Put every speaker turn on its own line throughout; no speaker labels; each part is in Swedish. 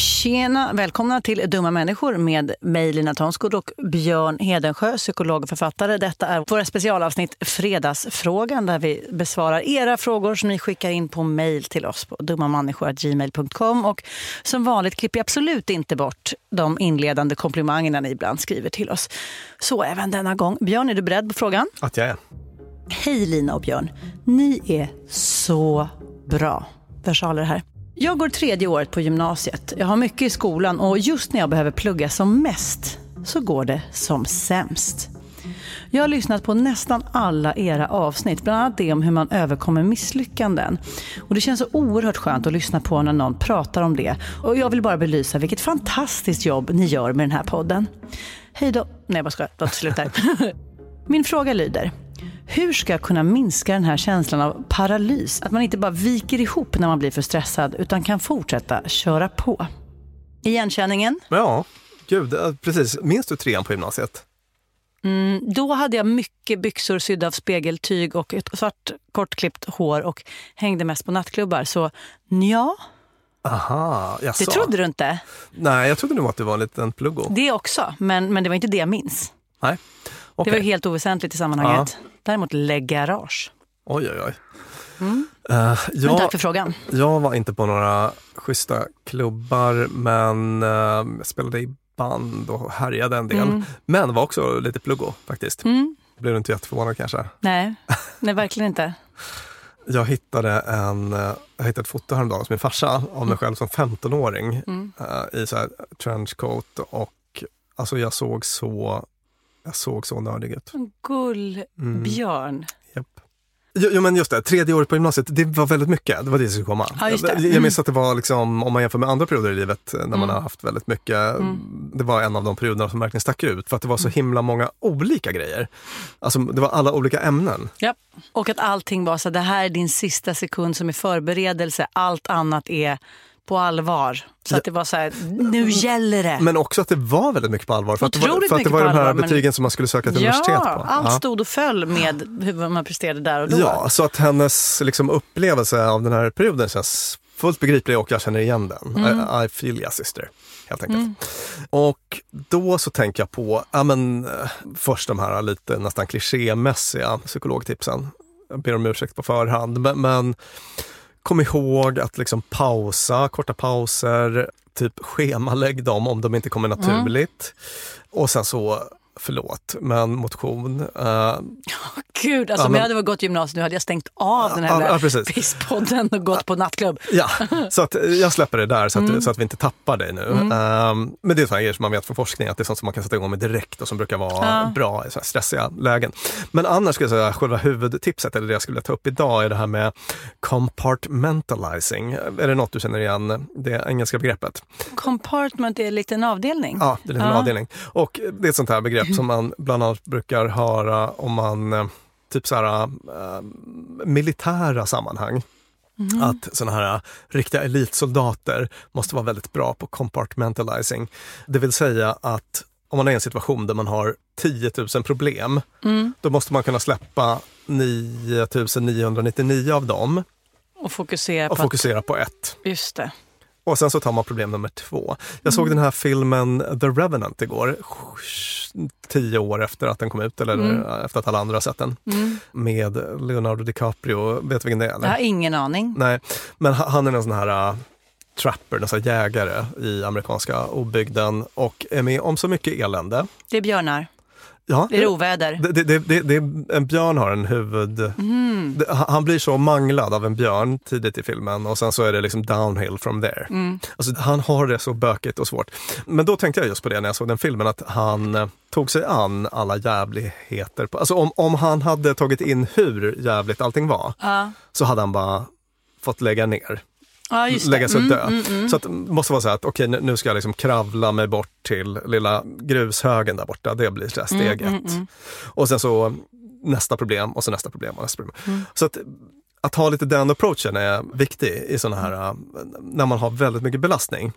Tjena! Välkomna till Dumma människor med mig Lina Thomsgård och Björn Hedensjö, psykolog och författare. Detta är våra specialavsnitt Fredagsfrågan där vi besvarar era frågor som ni skickar in på mejl till oss på dummamänniskor.gmail.com. Och som vanligt klipper jag absolut inte bort de inledande komplimangerna ni ibland skriver till oss. Så även denna gång. Björn, är du beredd på frågan?
Att jag är.
Hej Lina och Björn. Ni är så bra. Versaler här. Jag går tredje året på gymnasiet. Jag har mycket i skolan och just när jag behöver plugga som mest så går det som sämst. Jag har lyssnat på nästan alla era avsnitt, bland annat det om hur man överkommer misslyckanden. Och det känns så oerhört skönt att lyssna på när någon pratar om det. Och jag vill bara belysa vilket fantastiskt jobb ni gör med den här podden. Hej då. Nej, jag bara skojar. Låt sluta. Min fråga lyder. Hur ska jag kunna minska den här känslan av paralys? Att man inte bara viker ihop när man blir för stressad utan kan fortsätta köra på. Igenkänningen?
Ja, gud, eh, precis. Minns du trean på gymnasiet?
Mm, då hade jag mycket byxor sydda av spegeltyg och ett svart kortklippt hår och hängde mest på nattklubbar. Så ja,
Aha,
det
jaså.
trodde du inte.
Nej, jag trodde nog att du var en liten pluggo.
Det också, men, men det var inte det jag minns.
Nej.
Det
Okej.
var helt oväsentligt i sammanhanget. Däremot läggarage.
Oj, oj, oj.
Mm. Men
jag,
tack för frågan.
jag var inte på några schyssta klubbar, men jag spelade i band och härjade en del. Men var också lite pluggo faktiskt.
Mm.
Blev du inte jätteförvånad kanske?
Nej, nej, verkligen inte.
Jag hittade, en, eh, jag hittade ett foto häromdagen hos min farsa av mig själv som 15-åring
Mm.
eh, i så trenchcoat och alltså jag såg så, jag såg så nördig ut.
Gullbjörn.
Japp. Jo, men just det, tredje året på gymnasiet, det var väldigt mycket. Det var det som skulle komma.
Ja, det.
Jag, jag minns att det var liksom, om man jämför med andra perioder i livet eh, när man
Mm.
har haft väldigt mycket. Det var en av de perioderna som verkligen stack ut för att det var så
Mm.
himla många olika grejer. Alltså det var alla olika ämnen.
Ja. Och att allting var så det här är din sista sekund som är förberedelse. Allt annat är på allvar. Så att det var så här, nu gäller det.
Men också att det var väldigt mycket på allvar. För att det var, för att det var de här
allvar, men-
betygen som man skulle söka till
ja,
universitet på.
allt
Ja.
stod och föll med hur man presterade där och då.
Ja, så att hennes liksom, upplevelse av den här perioden känns fullt begriplig och jag känner igen den.
Mm.
I, I feel ya sister, helt enkelt. Och då så tänker jag på, ja men eh, först de här lite nästan klichémässiga psykologtipsen. Jag ber om ursäkt på förhand, men, men kom ihåg att liksom pausa, korta pauser, typ schemalägg dem om de inte kommer naturligt. Och sen så, förlåt, men motion. eh,
Gud, alltså
Ja,
om
men-
jag hade gått gymnasiet nu hade jag stängt av den
Ja,
här
ja, precis.
pisspodden och gått på nattklubb.
Ja, så att jag släpper det där så att,
Mm.
så att vi inte tappar dig nu. Ehm, men det är sådana grejer som man vet från forskning att det är sånt som man kan sätta igång med direkt och som brukar vara
Ja.
bra i stressiga lägen. Men annars skulle jag säga själva huvudtipset, eller det jag skulle ta upp idag, är det här med compartmentalizing. Är det något du känner igen, det engelska begreppet?
Compartment är en liten avdelning.
Ja, det är en liten
Ja.
avdelning. Och det är ett sånt här begrepp som man bland annat brukar höra om man eh, typ så här, eh, militära sammanhang. Att såna här eh, riktiga elitsoldater måste vara väldigt bra på compartmentalizing. Det vill säga att om man är i en situation där man har 10 000 problem, då måste man kunna släppa 9 999 av dem
Och fokusera
och
på
fokusera på ett.
att, just det.
Och sen så tar man problem nummer två. Jag såg den här filmen The Revenant igår, tio år efter att den kom ut, eller efter att alla andra har sett den. Med Leonardo DiCaprio, vet du vilken det är? Eller?
Jag har ingen aning.
Nej, men ha- han är en sån här uh, trapper, här jägare i amerikanska obygden och är med om så mycket elände.
Det är björnar.
Ja,
Det är oväder.
det, det, det, det, en björn har en huvud... Det, han blir så manglad av en björn tidigt i filmen och sen så är det liksom downhill from there. Alltså, han har det så bökigt och svårt. Men då tänkte jag just på det när jag såg den filmen, att han eh, tog sig an alla jävligheter. På, alltså om, om han hade tagit in hur jävligt allting var,
Ja,
så hade han bara fått lägga ner.
Det.
lägga sig och dö.
Mm, mm, mm.
Så att, det måste vara så att okej, nu- nu ska jag liksom kravla mig bort till lilla grushögen där borta. Det blir så
Mm,
steg ett. Och sen så nästa problem och så nästa problem och nästa problem.
Mm.
Så att, att ha lite den approachen är viktig i sådana här, äh, när man har väldigt mycket belastning.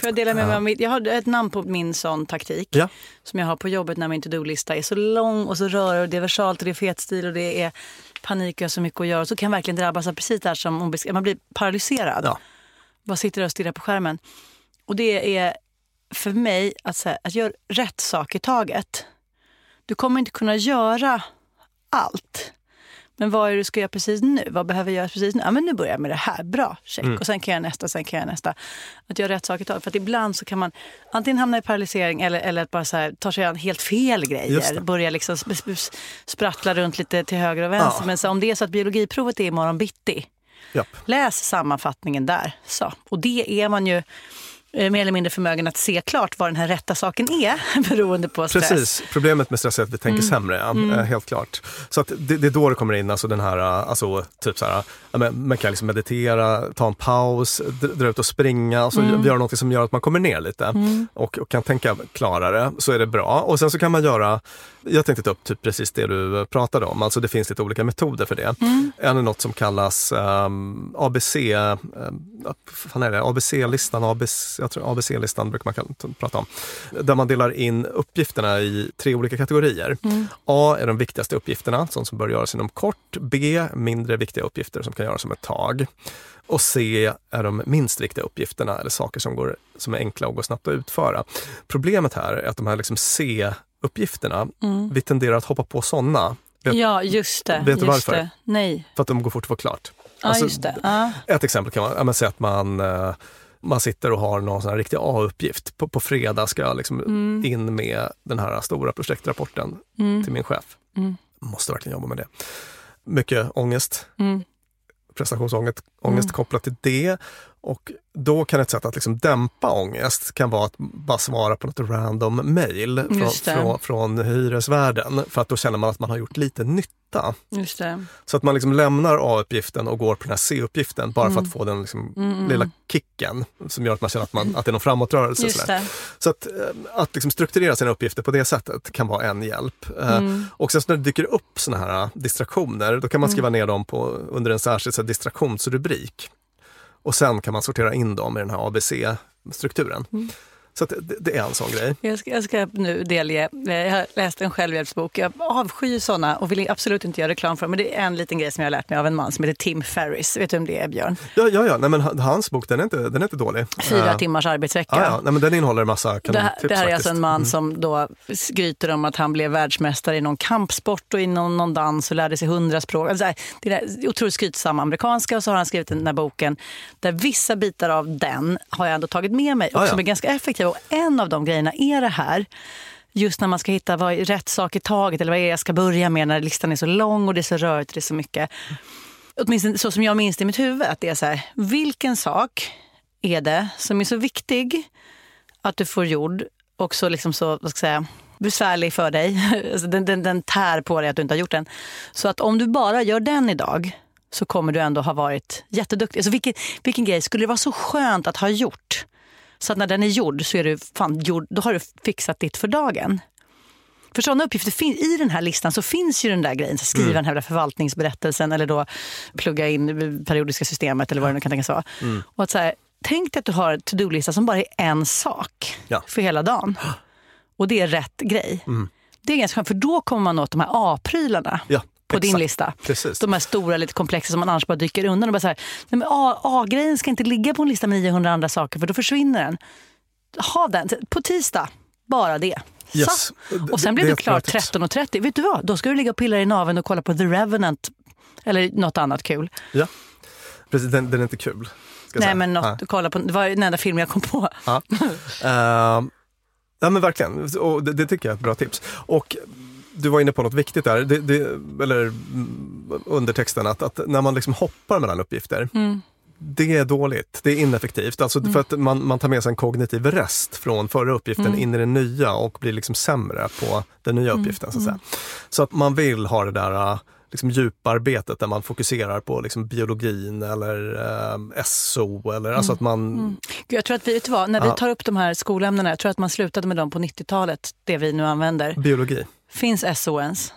Får jag dela med mig av mitt? Jag har ett namn på min sån taktik.
Ja.
Som jag har på jobbet när min to-do-lista är så lång och så rörig och det är versalt och det är fet stil och det är panik och jag har så mycket att göra. Så kan jag verkligen drabbas av precis det här som hon beskrev. Man blir paralyserad.
Ja.
Bara sitter där och stirrar på skärmen. Och det är för mig att, här, att göra rätt sak i taget. Du kommer inte kunna göra allt. Men vad är det du ska göra precis nu? Vad behöver jag göra precis nu? Ja, men nu börjar jag med det här. Bra, check. Och sen kan jag nästa, sen kan jag nästa. Att göra rätt sak i taget. För att ibland så kan man antingen hamna i paralysering eller, eller att bara så här, ta sig an helt fel grejer. Börja liksom sp- sp- sprattla runt lite till höger och vänster.
Ja.
Men så om det är så att biologiprovet är imorgon bitti,
Japp.
läs sammanfattningen där. Så. Och det är man ju mer eller mindre förmögen att se klart vad den här rätta saken är beroende på stress.
Precis, problemet med stress är att vi tänker
Mm.
sämre, ja. Eh, helt klart. Så att det, det är då det kommer in, alltså den här, eh, alltså typ så här, man kan liksom meditera, ta en paus, dra ut och springa och så
Mm.
göra något som gör att man kommer ner lite och, och kan tänka klarare, så är det bra. Och sen så kan man göra, jag tänkte ta upp typ precis det du pratade om, alltså det finns lite olika metoder för det.
Mm.
En är något som kallas um, ABC, um, fan är det? ABC-listan, ABC, jag tror ABC-listan brukar man prata om. Där man delar in uppgifterna i tre olika kategorier. A är de viktigaste uppgifterna, sånt som bör göras inom kort. B, mindre viktiga uppgifter som kan göras om ett tag. Och C är de minst viktiga uppgifterna eller saker som, går, som är enkla och går snabbt att utföra. Problemet här är att de här liksom C-uppgifterna, vi tenderar att hoppa på sådana. Vet-
Ja, just det.
Vet du
just
varför?
Det. Nej.
För att de går fort att få klart.
Ja,
Alltså,
just det. Ja.
Ett exempel kan vara, säga att man, eh, man sitter och har någon sån riktig A-uppgift. På, på fredag ska jag liksom
Mm.
in med den här stora projektrapporten till min chef. Måste verkligen jobba med det. Mycket ångest.
Mm.
Prestationsångest ångest kopplat till det. Och då kan ett sätt att liksom dämpa ångest kan vara att bara svara på något random mail från, från, från hyresvärden. För att då känner man att man har gjort lite nytta. Så att man liksom lämnar A-uppgiften och går på den här C-uppgiften bara
Mm.
för att få den liksom lilla kicken som gör att man känner att, man, att det är någon framåtrörelse.
Det.
Så att, eh, att liksom strukturera sina uppgifter på det sättet kan vara en hjälp. Eh,
Mm.
Och sen så när det dyker upp såna här distraktioner, då kan man skriva ner dem på, under en särskild så här, distraktionsrubrik. Och sen kan man sortera in dem i den här ABC-strukturen.
Mm.
Så det, det är en sån grej.
Jag ska, jag ska nu delge. eh, Jag har läst en självhjälpsbok. Jag avskyr såna och vill absolut inte göra reklam för dem. Men det är en liten grej som jag har lärt mig av en man som heter Tim Ferris. Vet du vem det är, Björn?
Ja, ja, ja. Nej, men hans bok den är inte, den är inte dålig.
Fyra
Eh,
timmars arbetsvecka.
Ja, ja. Nej, men den innehåller en massa
Det här,
kanontips
det här är
faktiskt.
alltså en man som då skryter om att han blev världsmästare i någon kampsport och i någon, någon dans och lärde sig hundra språk. Alltså, det är otroligt skrytsamma amerikanska och så har han skrivit den här boken där vissa bitar av den har jag ändå tagit med mig och
Ah, ja.
som är ganska effektiva. Och en av de grejerna är det här just när man ska hitta vad är rätt sak i taget eller vad är jag ska börja med när listan är så lång och det är så rörigt och det är så mycket. Åtminstone så som jag minns det i mitt huvud. Att det är så här, vilken sak är det som är så viktig att du får gjord och så, liksom så vad ska jag säga, besvärlig för dig. Alltså, den, den, den tär på dig att du inte har gjort den. Så att om du bara gör den idag så kommer du ändå ha varit jätteduktig. Alltså vilken, vilken grej skulle det vara så skönt att ha gjort? Så att när den är gjord så är du fan gjord, då har du fixat ditt för dagen. För sådana uppgifter, i den här listan så finns ju den där grejen, skriva den här förvaltningsberättelsen eller då plugga in periodiska systemet eller vad det nu kan tänkas vara. Och att så här, tänk dig att du har en to-do-lista som bara är en sak
Ja.
för hela dagen. Och det är rätt grej. Det är ganska skönt, för då kommer man åt de här A-prylarna
Ja,
på din
exakt.
lista.
Precis.
De här stora, lite komplexa som man annars bara dyker undan. Och bara så här, nej men A- A-grejen ska inte ligga på en lista med 900 andra saker för då försvinner den. Ha den på tisdag, bara det.
Yes.
Så. Och sen blir
det
du klar
bra tips.
13.30. Vet du vad? Då ska du ligga och pilla i naveln och kolla på The Revenant. Eller något annat kul.
Ja. Precis, den, den är inte kul.
Nej
säga.
men något,
Ja.
kolla på, det var den enda film jag kom på.
Ja. Ehm, ja men verkligen, och det, det tycker jag är ett bra tips. Och du var inne på något viktigt där, det, det, eller mm, undertexten, att, att när man liksom hoppar mellan uppgifter,
Mm.
det är dåligt, det är ineffektivt. Alltså för att man, man tar med sig en kognitiv rest från förra uppgiften
Mm.
in i den nya och blir liksom sämre på den nya uppgiften. Så att,
Mm.
säga. så att man vill ha det där äh, liksom djuparbetet där man fokuserar på liksom biologin eller eh, SO. Eller, alltså att man,
Gud, Jag tror att vi, vet vad, när vi
Ja.
tar upp de här skolämnena, jag tror att man slutade med dem på 90-talet, det vi nu använder.
Biologi.
Finns SO ens?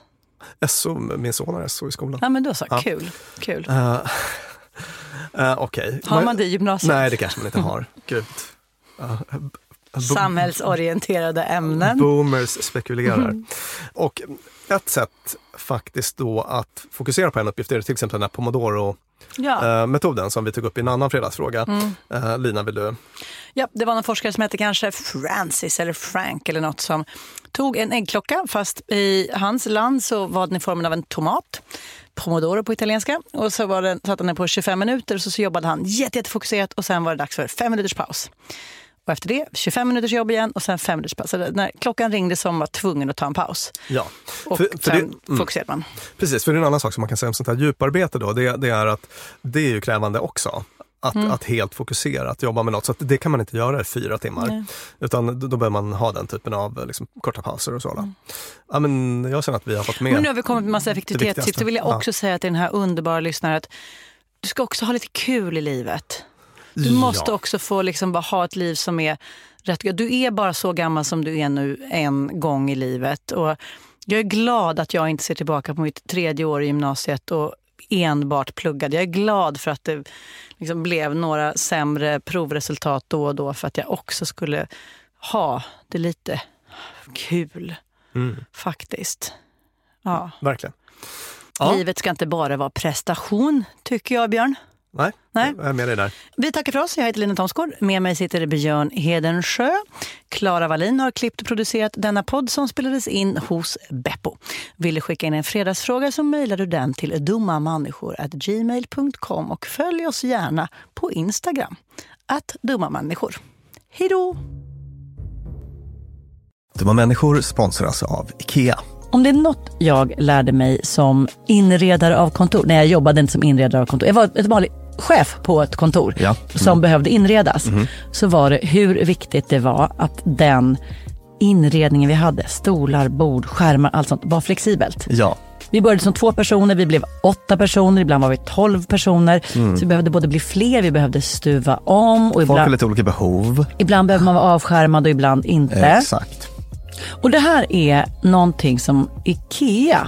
SO, min son har SO i skolan.
Ja men då så,
Ja.
kul. kul.
Uh, Okej.
Har
Men-
man det i gymnasiet?
Nej, det kanske man inte har. Gud. Ja, bo-
Samhällsorienterade ämnen.
Boomers spekulerar. Och ett sätt faktiskt då att fokusera på en uppgift är till exempel den här Pomodoro-metoden
Ja.
som vi tog upp i en annan fredagsfråga.
Mm.
Eh, Lina, vill du?
ja, det var någon forskare som hette kanske Francis eller Frank eller något som tog en äggklocka fast i hans land så var den i formen av en tomat. Pomodoro på italienska. Och så var den, satt han den på 25 minuter och så, så jobbade han jätte, jättefokuserat och sen var det dags för fem minuters paus. Och efter det 25 minuters jobb igen och sen fem minuters paus. Så när klockan ringde så var tvungen att ta en paus.
Ja.
Och
För- för
sen
det- mm.
fokuserade man.
Precis, för det är en annan sak som man kan säga om sånt här djuparbete då, det, det är att det är ju krävande också. Att,
Mm.
att helt fokusera, att jobba med något. Så att det kan man inte göra i fyra timmar.
Nej.
Utan då, då behöver man ha den typen av liksom, korta pauser och så. Då. Ja, men jag känner att vi har fått med
Mm. Men nu har vi kommit med massa effektivitetstips. Så vill jag
Ja.
också säga till den här underbara lyssnaren att du ska också ha lite kul i livet. Du
Ja.
måste också få liksom bara ha ett liv som är rätt. Du är bara så gammal som du är nu en gång i livet. Och jag är glad att jag inte ser tillbaka på mitt tredje år i gymnasiet och enbart pluggade. Jag är glad för att det liksom blev några sämre provresultat då och då för att jag också skulle ha det lite kul
Mm,
faktiskt. Ja.
verkligen. Ja.
Livet ska inte bara vara prestation, tycker jag, Björn.
Nej,
Nej.
jag är med dig där.
Vi tackar för oss. Jag heter Lina Thomsgård. Med mig sitter Björn Hedensjö. Klara Wallin har klippt och producerat denna podd som spelades in hos Beppo. Vill du skicka in en fredagsfråga så mejlar du den till dummamänniskor.gmail.com och följ oss gärna på Instagram. Att dummamänniskor. Hej då!
Dumma människor sponsras av IKEA.
Om det är något jag lärde mig som inredare av kontor, när jag jobbade inte som inredare av kontor, jag var ett vanlig chef på ett kontor
Ja.
som behövde inredas, så var det hur viktigt det var att den inredningen vi hade, stolar, bord, skärmar, allt sånt, var flexibelt.
Ja,
Vi började som två personer, vi blev åtta personer, ibland var vi tolv personer. Så vi behövde både bli fler, vi behövde stuva om och
folk har
ibland,
lite olika behov.
ibland behöver man vara avskärmad och ibland inte.
Exakt.
Och det här är någonting som IKEA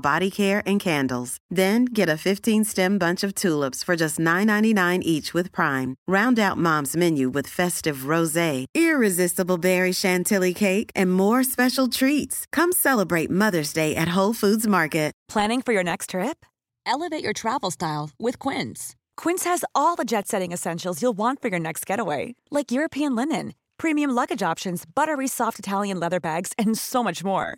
body care and candles. Then get a 15-stem bunch of tulips for just $9.99 each with Prime. Round out Mom's menu with festive rosé, irresistible berry chantilly cake, and more special treats. Come celebrate Mother's Day at Whole Foods Market.
Planning for your next trip? Elevate your travel style with Quince. Quince has all the jet setting essentials you'll want for your next getaway, like European linen, premium luggage options, buttery soft Italian leather bags, and so much more.